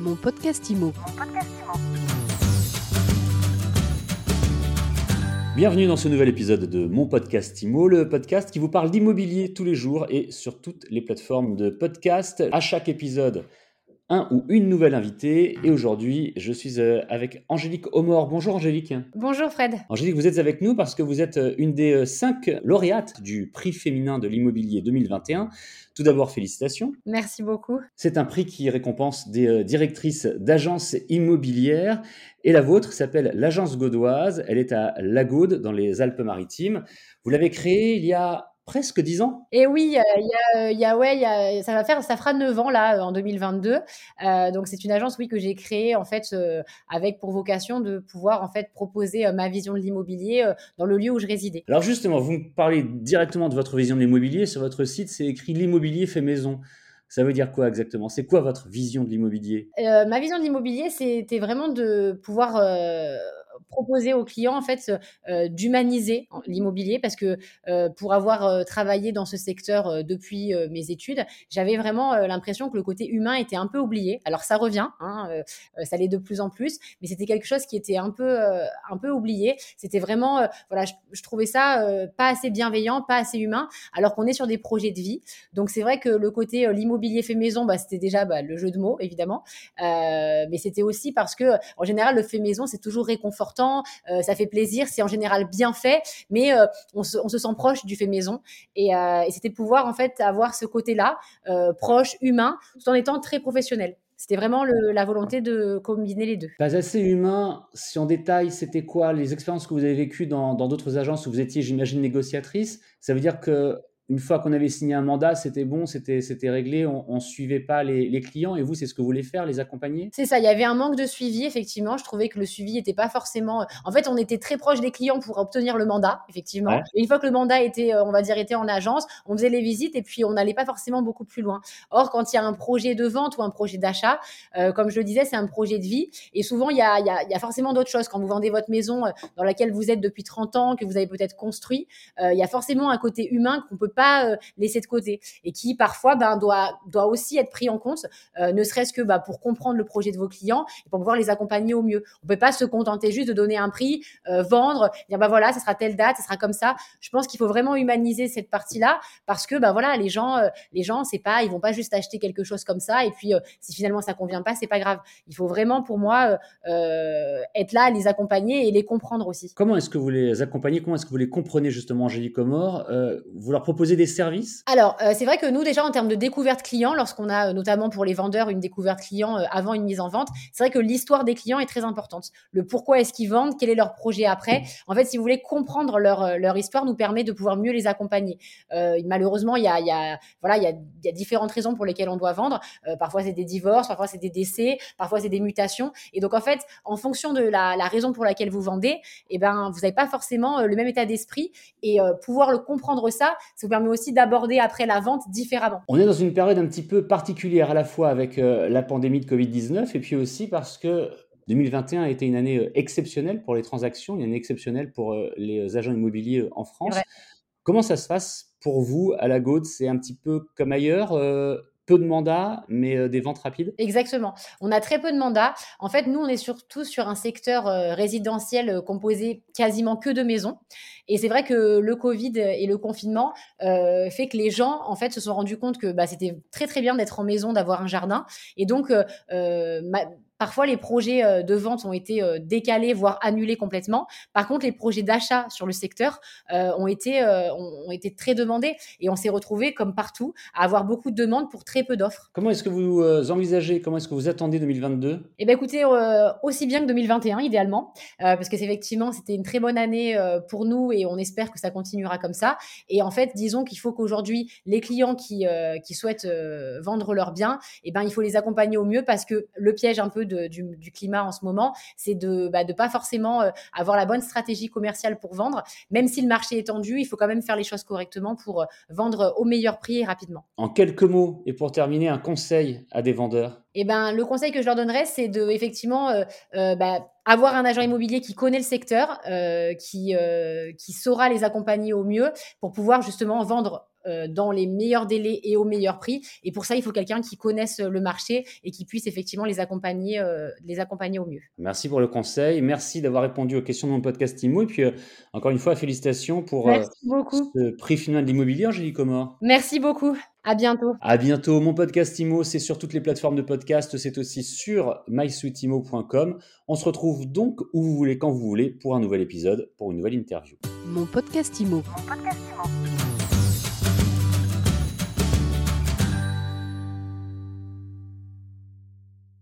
Mon podcast IMO. Bienvenue dans ce nouvel épisode de mon podcast IMO, le podcast qui vous parle d'immobilier tous les jours et sur toutes les plateformes de podcast. À chaque épisode, un ou une nouvelle invitée. Et aujourd'hui, je suis euh, avec Angélique Omor. Bonjour Angélique. Bonjour Fred. Angélique, vous êtes avec nous parce que vous êtes euh, une des euh, cinq lauréates du prix féminin de l'immobilier 2021. Tout d'abord, félicitations. Merci beaucoup. C'est un prix qui récompense des directrices d'agences immobilières. Et la vôtre s'appelle l'Agence Gaudoise. Elle est à Lagaude, dans les Alpes-Maritimes. Vous l'avez créée il y a presque 10 ans. Et oui, il y a, ouais, ça va faire, ça fera 9 ans là en 2022. Euh, donc c'est une agence oui que j'ai créée en fait euh, avec pour vocation de pouvoir en fait proposer euh, ma vision de l'immobilier dans le lieu où je résidais. Alors justement, vous me parlez directement de votre vision de l'immobilier sur votre site, c'est écrit l'immobilier fait maison. Ça veut dire quoi exactement? C'est quoi votre vision de l'immobilier? Ma vision de l'immobilier, c'était vraiment de pouvoir proposer aux clients en fait euh, d'humaniser l'immobilier parce que euh, pour avoir euh, travaillé dans ce secteur depuis mes études, j'avais vraiment l'impression que le côté humain était un peu oublié. Alors ça revient, hein, ça l'est de plus en plus, mais c'était quelque chose qui était un peu un peu oublié. C'était vraiment voilà, je, trouvais ça pas assez bienveillant, pas assez humain, alors qu'on est sur des projets de vie. Donc c'est vrai que le côté l'immobilier fait maison, bah, c'était déjà bah, le jeu de mots évidemment, mais c'était aussi parce que en général le fait maison c'est toujours réconfortant euh, ça fait plaisir, c'est en général bien fait, mais euh, on se, sent proche du fait maison. Et, euh, et c'était pouvoir en fait avoir ce côté-là, proche, humain, tout en étant très professionnel. C'était vraiment la volonté de combiner les deux. Pas assez humain, si en détail, c'était quoi les expériences que vous avez vécues dans d'autres agences où vous étiez, j'imagine, négociatrice? Ça veut dire que une fois qu'on avait signé un mandat, c'était bon, c'était, réglé, on ne suivait pas les, clients. Et vous, c'est ce que vous voulez faire, les accompagner? C'est ça, il y avait un manque de suivi, effectivement. Je trouvais que le suivi n'était pas forcément. En fait, on était très proche des clients pour obtenir le mandat, effectivement. Et une fois que le mandat était, euh, on va dire, était en agence, on faisait les visites et puis on n'allait pas forcément beaucoup plus loin. Or, quand il y a un projet de vente ou un projet d'achat, euh, comme je le disais, c'est un projet de vie. Et souvent, il y a, y a, forcément d'autres choses. Quand vous vendez votre maison euh, dans laquelle vous êtes depuis 30 ans, que vous avez peut-être construit, il y a forcément un côté humain qu'on peut pas laisser de côté et qui parfois ben, doit, doit aussi être pris en compte, euh, ne serait-ce que bah, pour comprendre le projet de vos clients et pour pouvoir les accompagner au mieux. On peut pas se contenter juste de donner un prix, euh, vendre, dire bah voilà, ça sera telle date, ça sera comme ça. Je pense qu'il faut vraiment humaniser cette partie-là parce que bah voilà, les gens, euh, les gens, c'est pas, ils vont pas juste acheter quelque chose comme ça et puis si finalement ça convient pas, c'est pas grave. Il faut vraiment pour moi être là, les accompagner et les comprendre aussi. Comment est-ce que vous les accompagnez? Comment est-ce que vous les comprenez justement, Angélique Comor Vous leur proposez des services? Alors, euh, c'est vrai que nous, déjà, en termes de découverte client, lorsqu'on a euh, notamment pour les vendeurs une découverte client euh, avant une mise en vente, c'est vrai que l'histoire des clients est très importante. Le pourquoi est-ce qu'ils vendent, quel est leur projet après. En fait, si vous voulez comprendre leur, leur histoire, nous permet de pouvoir mieux les accompagner. malheureusement, il y a, voilà, y, a, y a différentes raisons pour lesquelles on doit vendre. parfois, c'est des divorces, parfois, c'est des décès, parfois, c'est des mutations. Et donc, en fait, en fonction de la, raison pour laquelle vous vendez, eh ben, vous n'avez pas forcément le même état d'esprit. Et pouvoir le comprendre ça, vous permet aussi d'aborder après la vente différemment. On est dans une période un petit peu particulière à la fois avec euh, la pandémie de Covid-19 et puis aussi parce que 2021 a été une année euh, exceptionnelle pour les transactions, une année exceptionnelle pour euh, les agents immobiliers en France. Comment ça se passe pour vous à la Gaude C'est un petit peu comme ailleurs peu de mandats, mais euh, des ventes rapides Exactement. On a très peu de mandats. En fait, nous, on est surtout sur un secteur euh, résidentiel euh, composé quasiment que de maisons. Et c'est vrai que le Covid et le confinement fait que les gens, en fait, se sont rendus compte que bah, c'était très très bien d'être en maison, d'avoir un jardin. Et donc, Parfois, les projets euh, de vente ont été euh, décalés, voire annulés complètement. Par contre, les projets d'achat sur le secteur euh, ont, été, ont été très demandés et on s'est retrouvé, comme partout, à avoir beaucoup de demandes pour très peu d'offres. Comment est-ce que vous envisagez, comment est-ce que vous attendez 2022 Eh bien, écoutez, aussi bien que 2021, idéalement, parce que effectivement, c'était une très bonne année pour nous et on espère que ça continuera comme ça. Et en fait, disons qu'il faut qu'aujourd'hui, les clients qui, qui souhaitent vendre leurs biens, eh ben, il faut les accompagner au mieux parce que le piège un peu du, climat en ce moment, c'est de ne bah, pas forcément euh, avoir la bonne stratégie commerciale pour vendre. Même si le marché est tendu, il faut quand même faire les choses correctement pour euh, vendre au meilleur prix et rapidement. En quelques mots, et pour terminer, un conseil à des vendeurs? Eh ben, le conseil que je leur donnerais, c'est de effectivement euh, bah, avoir un agent immobilier qui connaît le secteur, qui, qui saura les accompagner au mieux pour pouvoir justement vendre dans les meilleurs délais et au meilleur prix. Et pour ça, il faut quelqu'un qui connaisse le marché et qui puisse effectivement les accompagner, euh, les accompagner au mieux. Merci pour le conseil. Merci d'avoir répondu aux questions de mon podcast IMO. Et puis, euh, encore une fois, félicitations pour beaucoup. ce prix final de l'immobilier, Angélique Comor. Merci beaucoup. À bientôt. À bientôt. Mon podcast IMO, c'est sur toutes les plateformes de podcast. C'est aussi sur mysweetimo.com. On se retrouve donc où vous voulez, quand vous voulez, pour un nouvel épisode, pour une nouvelle interview. Mon podcast IMO. Mon podcast IMO.